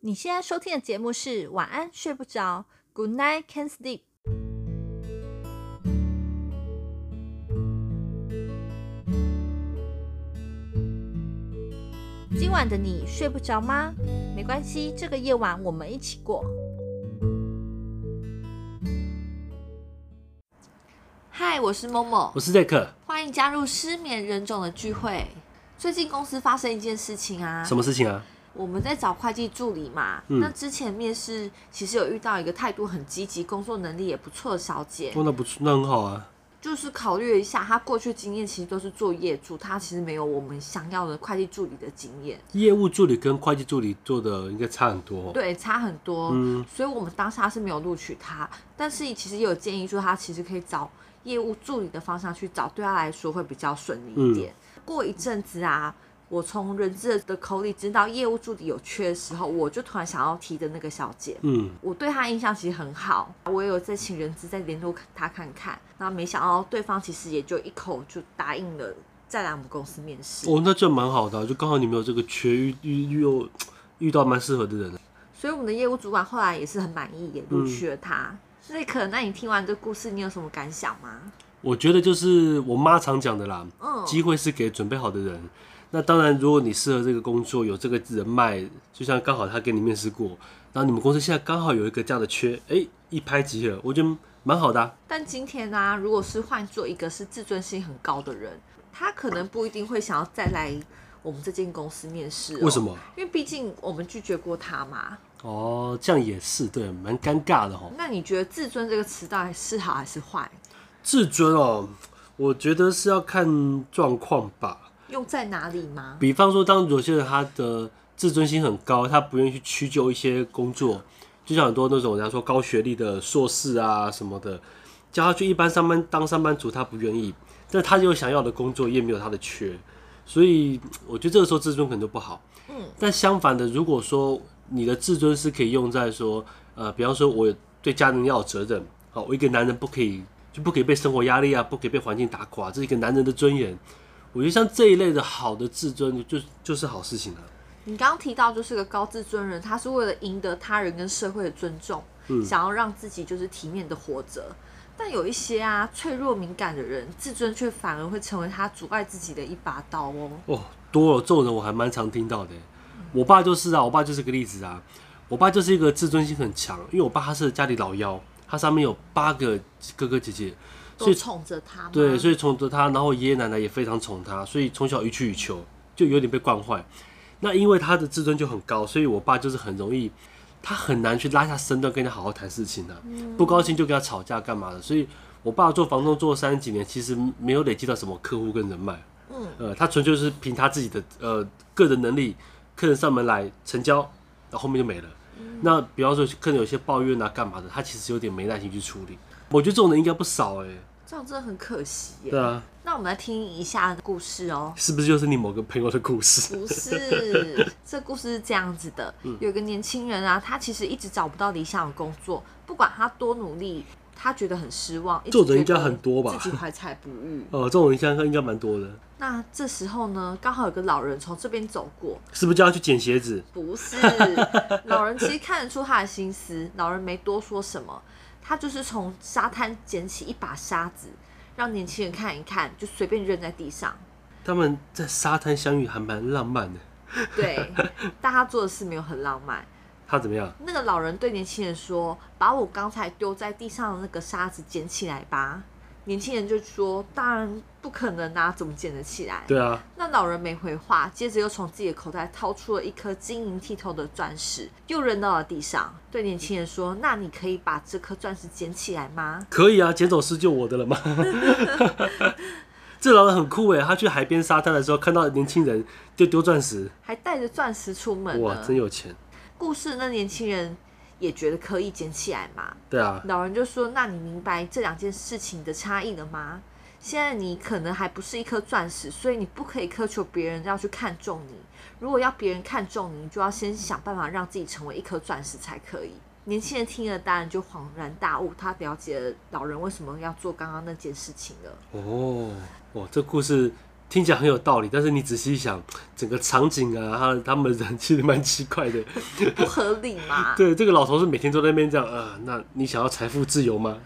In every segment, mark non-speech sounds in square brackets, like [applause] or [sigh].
你现在收听的节目是晚安睡不着，Good night can't sleep。今晚的你睡不着吗？没关系，这个夜晚我们一起过。嗨，我是 Momo，我是 Zack，欢迎加入失眠人种的聚会。最近公司发生一件事情啊，什么事情啊？我们在找会计助理嘛，嗯、那之前面试其实有遇到一个态度很积极、工作能力也不错的小姐。哦，那不错，那很好啊。就是考虑了一下，她过去经验其实都是做业助，她其实没有我们想要的会计助理的经验。业务助理跟会计助理做的应该差很多。对，差很多。嗯，所以我们当下是没有录取她，但是其实也有建议说，她其实可以找业务助理的方向去找，对她来说会比较顺利一点。嗯、过一阵子啊。我从人资的口里知道业务助理有缺的时候，我就突然想要提的那个小姐，嗯，我对她印象其实很好，我也有在请人资再联络她看看，那没想到对方其实也就一口就答应了再来我们公司面试。哦，那这蛮好的，就刚好你们有这个缺，遇遇又遇到蛮适合的人。所以我们的业务主管后来也是很满意，也录取了他。瑞克、嗯，那你听完这个故事，你有什么感想吗？我觉得就是我妈常讲的啦，嗯，机会是给准备好的人。那当然，如果你适合这个工作，有这个人脉，就像刚好他给你面试过，然后你们公司现在刚好有一个这样的缺，哎、欸，一拍即合，我觉得蛮好的、啊。但今天呢、啊，如果是换做一个是自尊心很高的人，他可能不一定会想要再来我们这间公司面试、喔。为什么？因为毕竟我们拒绝过他嘛。哦，这样也是对，蛮尴尬的哦。那你觉得“自尊”这个词到底是好还是坏？自尊哦，我觉得是要看状况吧。用在哪里吗？比方说，当有些人他的自尊心很高，他不愿意去屈就一些工作，就像很多那种人家说高学历的硕士啊什么的，叫他去一般上班当上班族，他不愿意，但他有想要的工作，也没有他的缺，所以我觉得这个时候自尊可能就不好。嗯，但相反的，如果说你的自尊是可以用在说，呃，比方说我对家人要有责任，好，我一个男人不可以就不可以被生活压力啊，不可以被环境打垮，这是一个男人的尊严。我觉得像这一类的好的自尊，就就是好事情了。你刚刚提到就是个高自尊人，他是为了赢得他人跟社会的尊重，嗯、想要让自己就是体面的活着。但有一些啊脆弱敏感的人，自尊却反而会成为他阻碍自己的一把刀哦。哦，多了这种人我还蛮常听到的。我爸就是啊，我爸就是个例子啊。我爸就是一个自尊心很强，因为我爸他是家里老幺，他上面有八个哥哥姐姐。所以宠着他，对，所以宠着他，然后爷爷奶奶也非常宠他，所以从小予取予求，就有点被惯坏。那因为他的自尊就很高，所以我爸就是很容易，他很难去拉下身段跟他好好谈事情的、啊，嗯、不高兴就跟他吵架干嘛的。所以我爸做房东做了三十几年，其实没有累积到什么客户跟人脉，嗯，呃，他纯粹是凭他自己的呃个人能力，客人上门来成交，然后后面就没了。嗯、那比方说客人有些抱怨啊干嘛的，他其实有点没耐心去处理。我觉得这种人应该不少哎、欸。这样真的很可惜耶。对啊，那我们来听一下故事哦。是不是就是你某个朋友的故事？不是，这故事是这样子的。[laughs] 嗯、有个年轻人啊，他其实一直找不到理想的工作，不管他多努力，他觉得很失望。这种人应该很多吧？自己怀才不遇。哦，这种人现在应该蛮多的。那这时候呢，刚好有个老人从这边走过，是不是叫他去捡鞋子？不是，老人其实看得出他的心思，老人没多说什么。他就是从沙滩捡起一把沙子，让年轻人看一看，就随便扔在地上。他们在沙滩相遇还蛮浪漫的。[laughs] 对，但他做的事没有很浪漫。他怎么样？那个老人对年轻人说：“把我刚才丢在地上的那个沙子捡起来吧。”年轻人就说：“当然不可能啊，怎么捡得起来？”对啊。那老人没回话，接着又从自己的口袋掏出了一颗晶莹剔透的钻石，又扔到了地上，对年轻人说：“那你可以把这颗钻石捡起来吗？”“可以啊，捡走是就我的了吗？” [laughs] 这老人很酷哎，他去海边沙滩的时候看到年轻人就丢钻石，还带着钻石出门。哇，真有钱！故事那年轻人。也觉得可以捡起来嘛？对啊。老人就说：“那你明白这两件事情的差异了吗？现在你可能还不是一颗钻石，所以你不可以苛求别人要去看重你。如果要别人看重你，你就要先想办法让自己成为一颗钻石才可以。”年轻人听了，当然就恍然大悟，他了解了老人为什么要做刚刚那件事情了。哦，哇，这故事听起来很有道理，但是你仔细想，整个场景啊，他他们人其实蛮奇怪的，不合理嘛？[laughs] 对，这个老头是每天都在那边这样啊、呃，那你想要财富自由吗？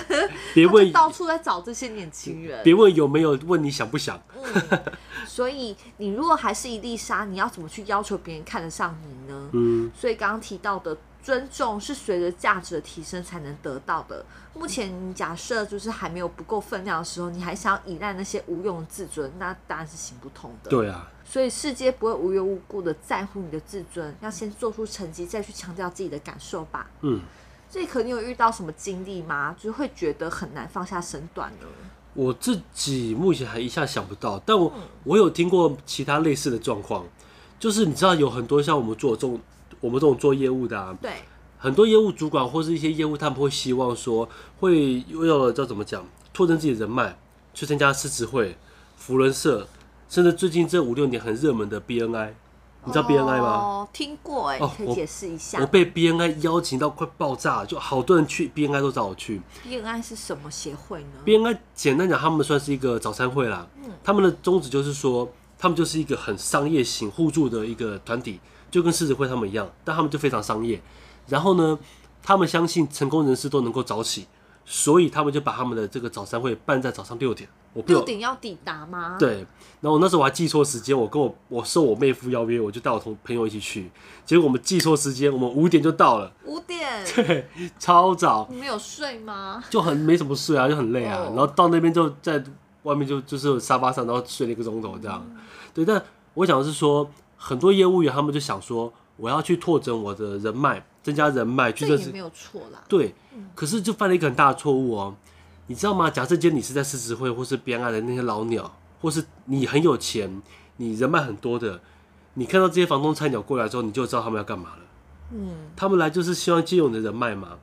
[laughs] 别问，到处在找这些年轻人。别问有没有，问你想不想？嗯，所以你如果还是一粒沙，你要怎么去要求别人看得上你呢？嗯，所以刚刚提到的。尊重是随着价值的提升才能得到的。目前假设就是还没有不够分量的时候，你还想要依赖那些无用的自尊，那当然是行不通的。对啊，所以世界不会无缘无故的在乎你的自尊，要先做出成绩，再去强调自己的感受吧。嗯，这可你有遇到什么经历吗？就会觉得很难放下身段呢？我自己目前还一下想不到，但我、嗯、我有听过其他类似的状况，就是你知道有很多像我们做这种。我们这种做业务的啊，对，很多业务主管或是一些业务，他们会希望说，会为了叫怎么讲，拓展自己的人脉，去参加狮子会、福伦社，甚至最近这五六年很热门的 BNI，你知道 BNI 吗？哦，听过哎，可以解释一下。我被 BNI 邀请到快爆炸，就好多人去 BNI 都找我去。BNI 是什么协会呢？BNI 简单讲，他们算是一个早餐会啦。嗯，他们的宗旨就是说，他们就是一个很商业型互助的一个团体。就跟狮子会他们一样，但他们就非常商业。然后呢，他们相信成功人士都能够早起，所以他们就把他们的这个早餐会办在早上六点。我六点要抵达吗？对。然后我那时候我还记错时间，我跟我我受我妹夫邀约，我就带我同朋友一起去。结果我们记错时间，我们五点就到了。五点？[laughs] 对，超早。你没有睡吗？就很没什么睡啊，就很累啊。Oh. 然后到那边就在外面就就是沙发上，然后睡了一个钟头这样。嗯、对，但我想的是说。很多业务员他们就想说，我要去拓展我的人脉，增加人脉，去认识。这也没有错啦。对，可是就犯了一个很大的错误哦，你知道吗？假设今天你是在狮子会或是 BNI 的那些老鸟，或是你很有钱，你人脉很多的，你看到这些房东菜鸟过来之后，你就知道他们要干嘛了。嗯，他们来就是希望借用你的人脉嘛。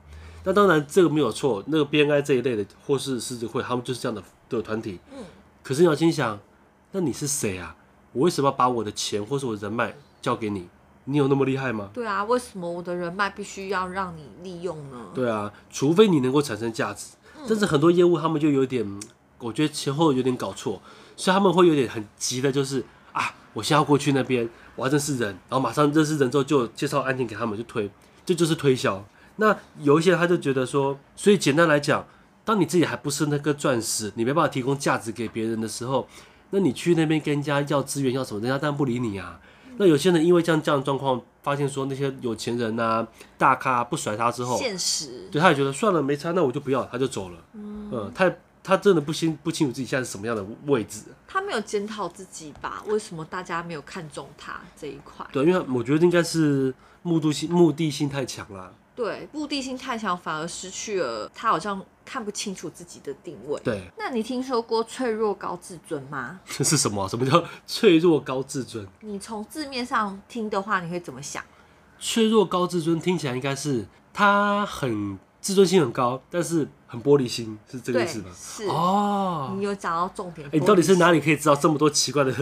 那当然这个没有错，那个 BNI 这一类的或是狮子会，他们就是这样的的团体。嗯，可是你要心想，那你是谁啊？我为什么要把我的钱或是我的人脉交给你？你有那么厉害吗？对啊，为什么我的人脉必须要让你利用呢？对啊，除非你能够产生价值。嗯、但是很多业务他们就有点，我觉得前后有点搞错，所以他们会有点很急的，就是啊，我先要过去那边，我要认识人，然后马上认识人之后就介绍案件给他们，就推，这就是推销。那有一些他就觉得说，所以简单来讲，当你自己还不是那个钻石，你没办法提供价值给别人的时候。那你去那边跟人家要资源要什么，人家当然不理你啊。那有些人因为这样这样的状况，发现说那些有钱人呐、啊、大咖不甩他之后，现实，对，他也觉得算了没差，那我就不要，他就走了。嗯，嗯，他他真的不清不清楚自己现在是什么样的位置。他没有检讨自己吧？为什么大家没有看中他这一块？对，因为我觉得应该是目的性目的性太强了。对，目的性太强，反而失去了他好像看不清楚自己的定位。对，那你听说过脆弱高自尊吗？[laughs] 这是什么？什么叫脆弱高自尊？你从字面上听的话，你会怎么想？脆弱高自尊听起来应该是他很自尊心很高，但是很玻璃心，是这个意思吗？是哦，你有讲到重点。哎，你到底是哪里可以知道这么多奇怪的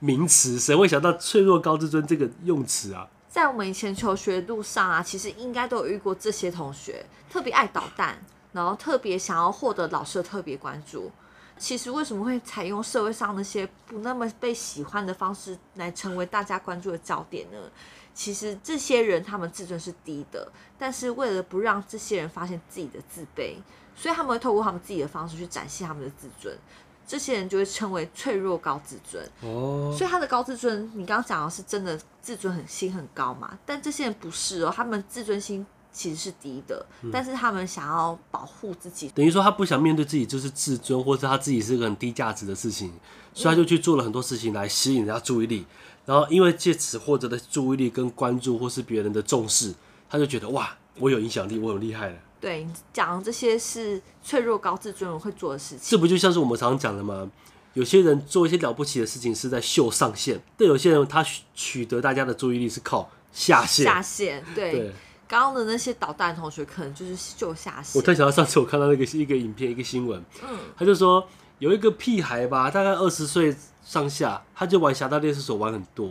名词？谁会想到脆弱高自尊这个用词啊？在我们以前求学路上啊，其实应该都有遇过这些同学，特别爱捣蛋，然后特别想要获得老师的特别关注。其实为什么会采用社会上那些不那么被喜欢的方式来成为大家关注的焦点呢？其实这些人他们自尊是低的，但是为了不让这些人发现自己的自卑，所以他们会透过他们自己的方式去展现他们的自尊。这些人就会称为脆弱高自尊哦，所以他的高自尊，你刚刚讲的是真的自尊很心很高嘛？但这些人不是哦，他们自尊心其实是低的，嗯、但是他们想要保护自己，等于说他不想面对自己就是自尊，或者他自己是个很低价值的事情，所以他就去做了很多事情来吸引人家注意力，然后因为借此获得的注意力跟关注或是别人的重视，他就觉得哇，我有影响力，我有厉害了。对，你讲这些是脆弱高自尊人会做的事情。这不就像是我们常常讲的吗？有些人做一些了不起的事情是在秀上限，但有些人他取得大家的注意力是靠下限。下限，对。对刚刚的那些捣蛋同学可能就是就下线。我突然想到上次我看到那个一个影片，一个新闻，嗯，他就说有一个屁孩吧，大概二十岁上下，他就玩侠盗猎车手玩很多，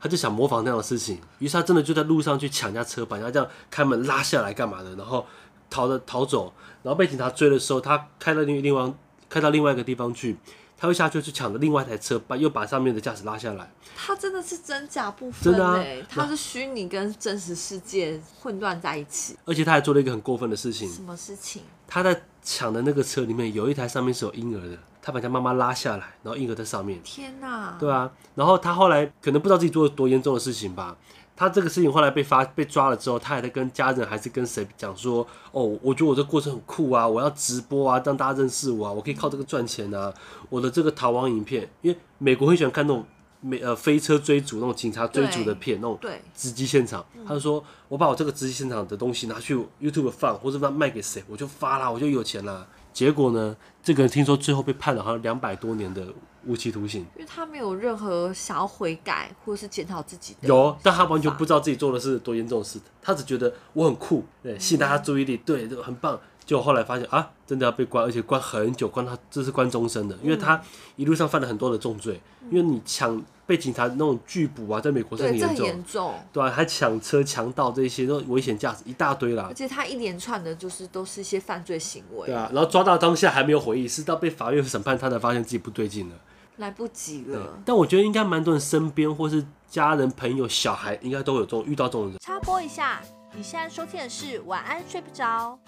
他就想模仿那样的事情，于是他真的就在路上去抢人家车把人家这样开门拉下来干嘛的，然后。逃的逃走，然后被警察追的时候，他开到另另外开到另外一个地方去，他会下去去抢的另外一台车，把又把上面的驾驶拉下来。他真的是真假不分真的啊他是虚拟跟真实世界混乱在一起。而且他还做了一个很过分的事情。什么事情？他在抢的那个车里面有一台上面是有婴儿的，他把他妈妈拉下来，然后婴儿在上面。天哪！对啊，然后他后来可能不知道自己做了多严重的事情吧。他这个事情后来被发被抓了之后，他还在跟家人还是跟谁讲说：“哦，我觉得我这个过程很酷啊，我要直播啊，让大家认识我啊，我可以靠这个赚钱啊。”我的这个逃亡影片，因为美国很喜欢看那种美呃飞车追逐那种警察追逐的片，那种直击现场。他就说：“我把我这个直击现场的东西拿去 YouTube 放，或者把它卖给谁，我就发啦，我就有钱啦。”结果呢，这个人听说最后被判了好像两百多年的。无期徒刑，因为他没有任何想要悔改或者是检讨自己的。有，但他完全不知道自己做的是多严重的事，他只觉得我很酷，对，吸引大家注意力，对，很棒。结果后来发现啊，真的要被关，而且关很久，关他这是关终身的，因为他一路上犯了很多的重罪，因为你抢被警察那种拒捕啊，在美国是很严重，严重，对啊，还抢车、强盗这些都危险驾驶一大堆啦。而且他一连串的就是都是一些犯罪行为，对啊，然后抓到当下还没有回忆，是到被法院审判，他才发现自己不对劲了。来不及了，但我觉得应该蛮多人身边或是家人、朋友、小孩，应该都有这种遇到这种人。插播一下，你现在收听的是晚安睡不着。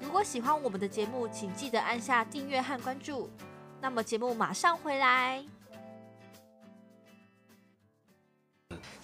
如果喜欢我们的节目，请记得按下订阅和关注。那么节目马上回来。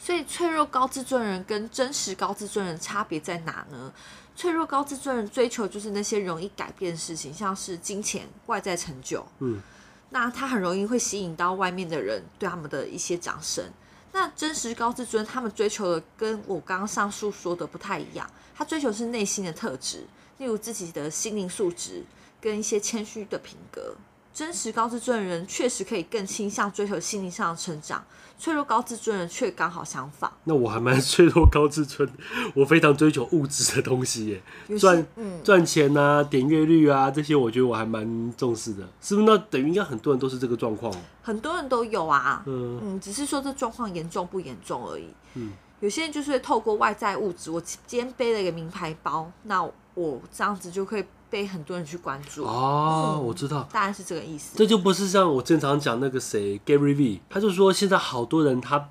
所以脆弱高自尊人跟真实高自尊人差别在哪呢？脆弱高自尊人追求就是那些容易改变的事情，像是金钱、外在成就。嗯。那他很容易会吸引到外面的人对他们的一些掌声。那真实高自尊，他们追求的跟我刚刚上述说的不太一样。他追求的是内心的特质，例如自己的心灵素质跟一些谦虚的品格。真实高自尊的人确实可以更倾向追求心灵上的成长。脆弱高自尊的人却刚好相反。那我还蛮 [laughs] 脆弱高自尊，我非常追求物质的东西耶，赚赚、嗯、钱啊，点阅率啊这些，我觉得我还蛮重视的。是不是？那等于应该很多人都是这个状况。很多人都有啊，嗯，嗯，只是说这状况严重不严重而已。嗯，有些人就是会透过外在物质，我今天背了一个名牌包，那我这样子就可以。被很多人去关注哦，我知道，大概是这个意思。这就不是像我经常讲那个谁 Gary V，他就说现在好多人他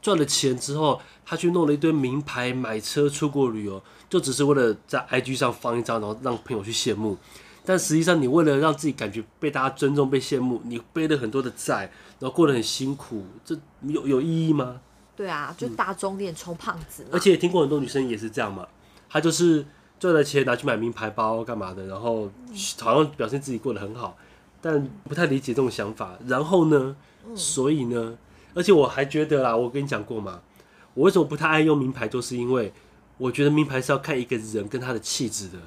赚了钱之后，他去弄了一堆名牌、买车、出国旅游，就只是为了在 IG 上放一张，然后让朋友去羡慕。但实际上，你为了让自己感觉被大家尊重、被羡慕，你背了很多的债，然后过得很辛苦，这有有意义吗？对啊，就大众脸充胖子。而且也听过很多女生也是这样嘛，她就是。赚了钱拿去买名牌包干嘛的，然后好像表现自己过得很好，但不太理解这种想法。然后呢，所以呢，而且我还觉得啦，我跟你讲过嘛，我为什么不太爱用名牌，就是因为我觉得名牌是要看一个人跟他的气质的。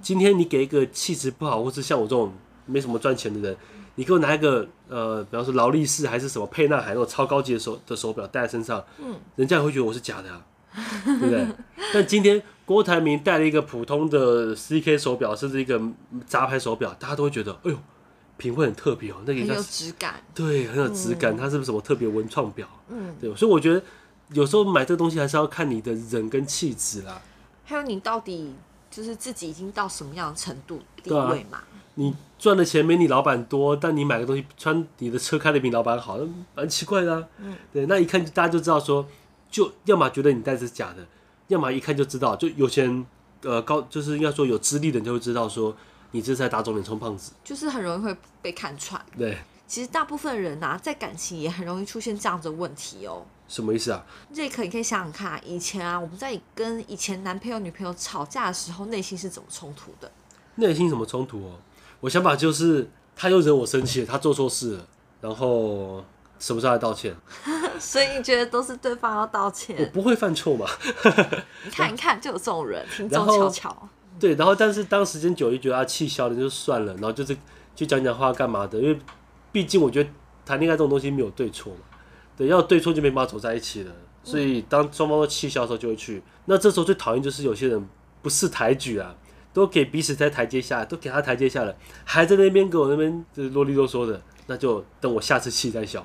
今天你给一个气质不好，或是像我这种没什么赚钱的人，你给我拿一个呃，比方说劳力士还是什么沛纳海那种超高级的手的手表戴在身上，嗯，人家也会觉得我是假的啊。[laughs] 对不对？但今天郭台铭戴了一个普通的 CK 手表，甚至一个杂牌手表，大家都会觉得，哎呦，品味很特别哦，那个很有质感，对，很有质感。它是不是什么特别文创表？嗯，对。所以我觉得有时候买这个东西还是要看你的人跟气质啦。还有你到底就是自己已经到什么样的程度地位嘛？你赚的钱没你老板多，但你买个东西穿你的车开的比老板好，蛮奇怪的啊。嗯，对，那一看大家就知道说。就要么觉得你戴的是假的，要么一看就知道，就有些人呃高，就是应该说有资历的人就会知道说你这是在打肿脸充胖子，就是很容易会被看穿。对，其实大部分人啊，在感情也很容易出现这样的问题哦。什么意思啊？这可你可以想想看，以前啊，我们在跟以前男朋友女朋友吵架的时候，内心是怎么冲突的？内心怎么冲突哦？我想法就是他又惹我生气了，他做错事了，然后。什么时候来道歉？[laughs] 所以你觉得都是对方要道歉？我不会犯错嘛？[laughs] 你看一看，就有这种人，听众悄悄。对，然后但是当时间久，就觉得他气消了，就算了，然后就是就讲讲话干嘛的？因为毕竟我觉得谈恋爱这种东西没有对错嘛。对，要对错就没办法走在一起了。所以当双方都气消的时候，就会去。那这时候最讨厌就是有些人不识抬举啊，都给彼此在台阶下，都给他台阶下了，还在那边给我那边就是啰里啰嗦的。那就等我下次气再消。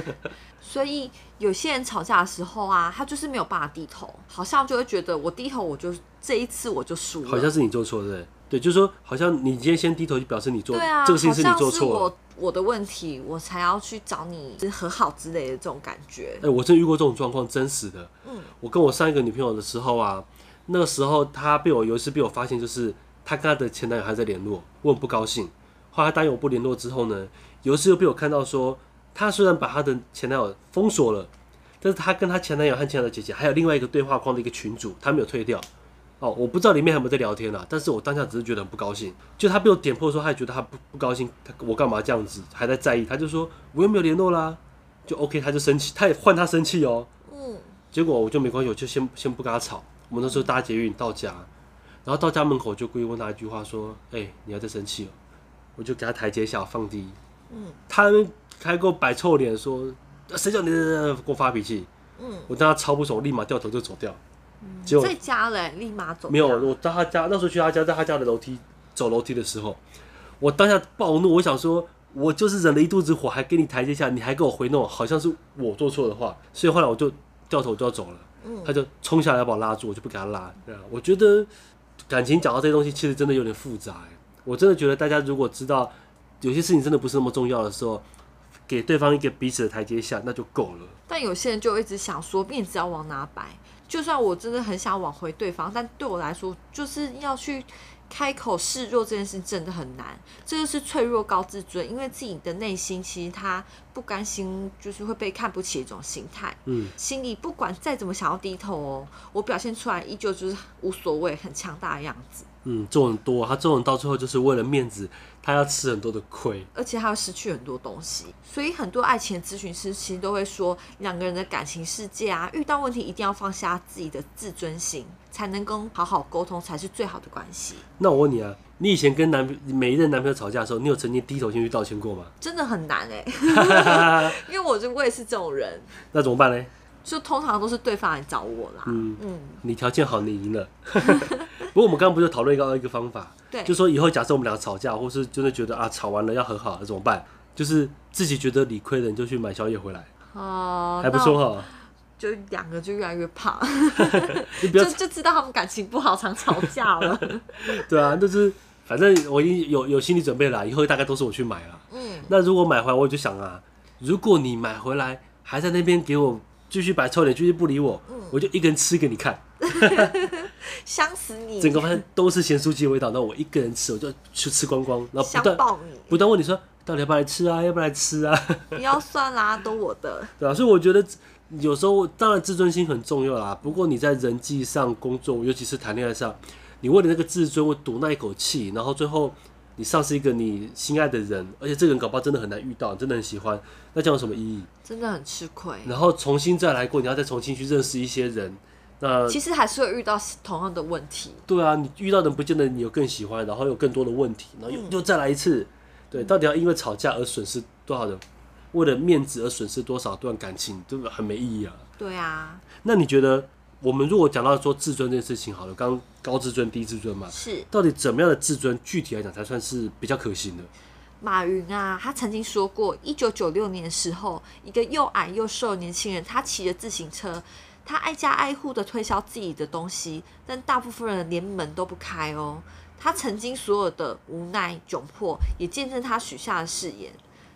[laughs] 所以有些人吵架的时候啊，他就是没有办法低头，好像就会觉得我低头，我就这一次我就输了。好像是你做错，对不对？对，就是说，好像你今天先低头，就表示你做对啊，这个事情是你做错了。我我的问题，我才要去找你就是和好之类的这种感觉。哎、欸，我真遇过这种状况，真实的。嗯，我跟我上一个女朋友的时候啊，那个时候她被我有一次被我发现，就是她跟她的前男友还在联络，我很不高兴。后来她答应我不联络之后呢，有一次又被我看到说，她虽然把她的前男友封锁了，但是她跟她前男友和前男友姐姐还有另外一个对话框的一个群组，她没有退掉。哦，我不知道里面还有没有在聊天啦，但是我当下只是觉得很不高兴。就他被我点破说，他也觉得他不不高兴，他我干嘛这样子，还在在意。他就说我又没有联络啦，就 OK，他就生气，他也换他生气哦。嗯。结果我就没关系，我就先先不跟他吵。我们那时候搭捷运到家，然后到家门口就故意问他一句话说：“哎、你还在生气哦？”我就给他台阶下放低。嗯。他还给我摆臭脸说：“谁叫你给我发脾气？”嗯。我当他超不爽，我立马掉头就走掉。就在家嘞，立马走。没有，我到他家那时候去他家，在他家的楼梯走楼梯的时候，我当下暴怒，我想说，我就是忍了一肚子火，还给你台阶下，你还给我回弄，好像是我做错的话，所以后来我就掉头就要走了。嗯，他就冲下来要把我拉住，我就不给他拉。对啊，我觉得感情讲到这些东西，其实真的有点复杂。我真的觉得大家如果知道有些事情真的不是那么重要的时候，给对方一个彼此的台阶下，那就够了。但有些人就一直想说，面子要往哪摆？就算我真的很想挽回对方，但对我来说，就是要去开口示弱这件事真的很难。这就是脆弱高自尊，因为自己的内心其实他不甘心，就是会被看不起的一种心态。嗯，心里不管再怎么想要低头哦，我表现出来依旧就是无所谓、很强大的样子。嗯，做很多，他做人到最后就是为了面子，他要吃很多的亏，而且他要失去很多东西。所以很多爱情咨询师其实都会说，两个人的感情世界啊，遇到问题一定要放下自己的自尊心，才能跟好好沟通，才是最好的关系。那我问你啊，你以前跟男每一任男朋友吵架的时候，你有曾经低头先去道歉过吗？真的很难哎、欸，[laughs] 因为我就我也是这种人。[laughs] 那怎么办呢？就通常都是对方来找我啦。嗯嗯，你条件好，你赢了。[laughs] 不过我们刚刚不是讨论到一个方法，对，就说以后假设我们俩吵架，或是真的觉得啊吵完了要和好了怎么办？就是自己觉得理亏的人就去买宵夜回来。哦、呃，还不错哈。就两个就越来越怕，[laughs] 就就知道他们感情不好，常吵架了。[laughs] 对啊，就是反正我已经有有心理准备了，以后大概都是我去买了。嗯，那如果买回来，我就想啊，如果你买回来还在那边给我。继续摆臭脸，继续不理我，嗯、我就一个人吃给你看，[laughs] 香死你！整个饭都是咸酥鸡的味道，那我一个人吃，我就去吃光光，然后不断你不断问你说，到底要不要来吃啊？要不要来吃啊？不要算啦，都我的。[laughs] 对啊，所以我觉得有时候当然自尊心很重要啦，不过你在人际上、工作，尤其是谈恋爱上，你为了那个自尊，会赌那一口气，然后最后。你丧失一个你心爱的人，而且这个人搞不好真的很难遇到，真的很喜欢，那这样有什么意义？真的很吃亏。然后重新再来过，你要再重新去认识一些人，那其实还是会遇到同样的问题。对啊，你遇到的人不见得你有更喜欢，然后有更多的问题，然后又、嗯、又再来一次。对，到底要因为吵架而损失多少人？为了面子而损失多少段感情，这个很没意义啊。对啊。那你觉得？我们如果讲到说自尊这件事情，好了，刚高自尊、低自尊嘛，是到底怎么样的自尊，具体来讲才算是比较可行的？马云啊，他曾经说过，一九九六年的时候，一个又矮又瘦的年轻人，他骑着自行车，他挨家挨户的推销自己的东西，但大部分人连门都不开哦。他曾经所有的无奈窘迫，也见证他许下的誓言。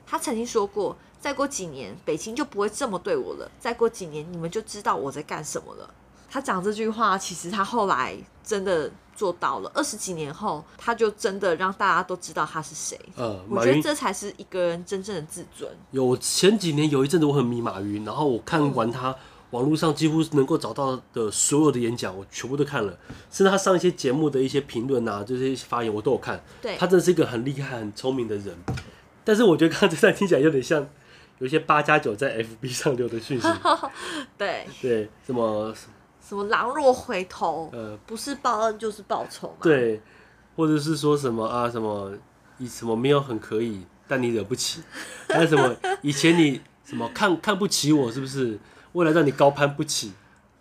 他曾经说过，再过几年，北京就不会这么对我了；再过几年，你们就知道我在干什么了。他讲这句话，其实他后来真的做到了。二十几年后，他就真的让大家都知道他是谁。呃，我觉得这才是一个人真正的自尊。有前几年有一阵子我很迷马云，然后我看完他网络上几乎能够找到的所有的演讲，我全部都看了，甚至他上一些节目的一些评论啊，这些发言我都有看。对，他真的是一个很厉害、很聪明的人。但是我觉得刚刚这段听起来有点像有一些八加九在 FB 上留的讯息。[laughs] 对对，什么？什么狼若回头，呃，不是报恩就是报仇嘛？对，或者是说什么啊，什么以什么没有很可以，但你惹不起，还有什么以前你什么看看不起我，是不是？为了让你高攀不起。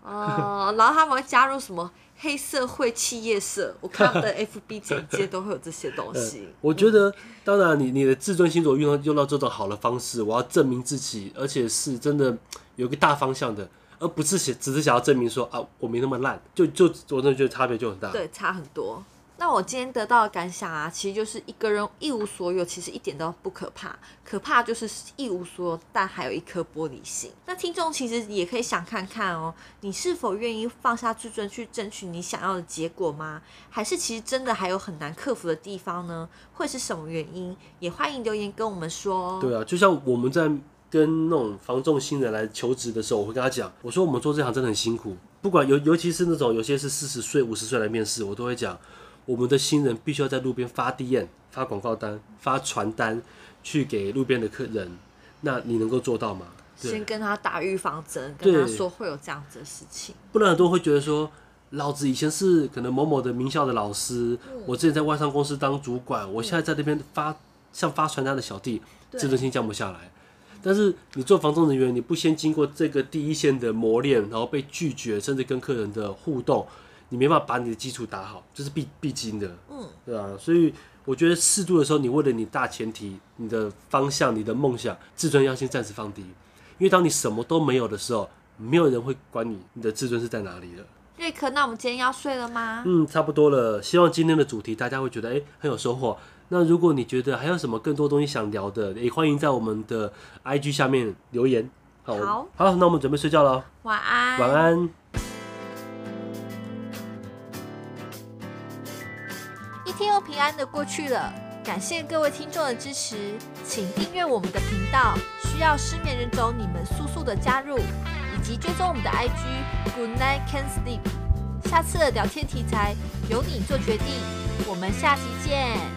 哦、呃，然后他们会加入什么黑社会企业社？我看他们的 FB 简介都会有这些东 [laughs] 西。呃、我觉得，当然你，你你的自尊心所用用到这种好的方式，我要证明自己，而且是真的有个大方向的。而不是想只是想要证明说啊，我没那么烂，就就我真的觉得差别就很大。对，差很多。那我今天得到的感想啊，其实就是一个人一无所有，其实一点都不可怕，可怕就是一无所有，但还有一颗玻璃心。那听众其实也可以想看看哦，你是否愿意放下自尊去争取你想要的结果吗？还是其实真的还有很难克服的地方呢？会是什么原因？也欢迎留言跟我们说。对啊，就像我们在跟那种防重新人来求职的时候，我会跟他讲，我说我们做这行真的很辛苦，不管尤尤其是那种有些是四十岁、五十岁来面试，我都会讲。我们的新人必须要在路边发 DM、发广告单、发传单，去给路边的客人。那你能够做到吗？先跟他打预防针，跟他说会有这样子的事情。不然很多人会觉得说，老子以前是可能某某的名校的老师，嗯、我之前在外商公司当主管，我现在在那边发像发传单的小弟，自尊心降不下来。但是你做房仲人员，你不先经过这个第一线的磨练，然后被拒绝，甚至跟客人的互动。你没办法把你的基础打好，这是必必经的，嗯，对啊，所以我觉得适度的时候，你为了你大前提、你的方向、你的梦想，自尊要先暂时放低，因为当你什么都没有的时候，没有人会管你，你的自尊是在哪里的。瑞克，那我们今天要睡了吗？嗯，差不多了。希望今天的主题大家会觉得哎很有收获。那如果你觉得还有什么更多东西想聊的，也欢迎在我们的 IG 下面留言。好，好，好，那我们准备睡觉了。晚安，晚安。一天又平安的过去了，感谢各位听众的支持，请订阅我们的频道。需要失眠人种，你们速速的加入，以及追踪我们的 IG Good Night Can Sleep。下次的聊天题材由你做决定，我们下期见。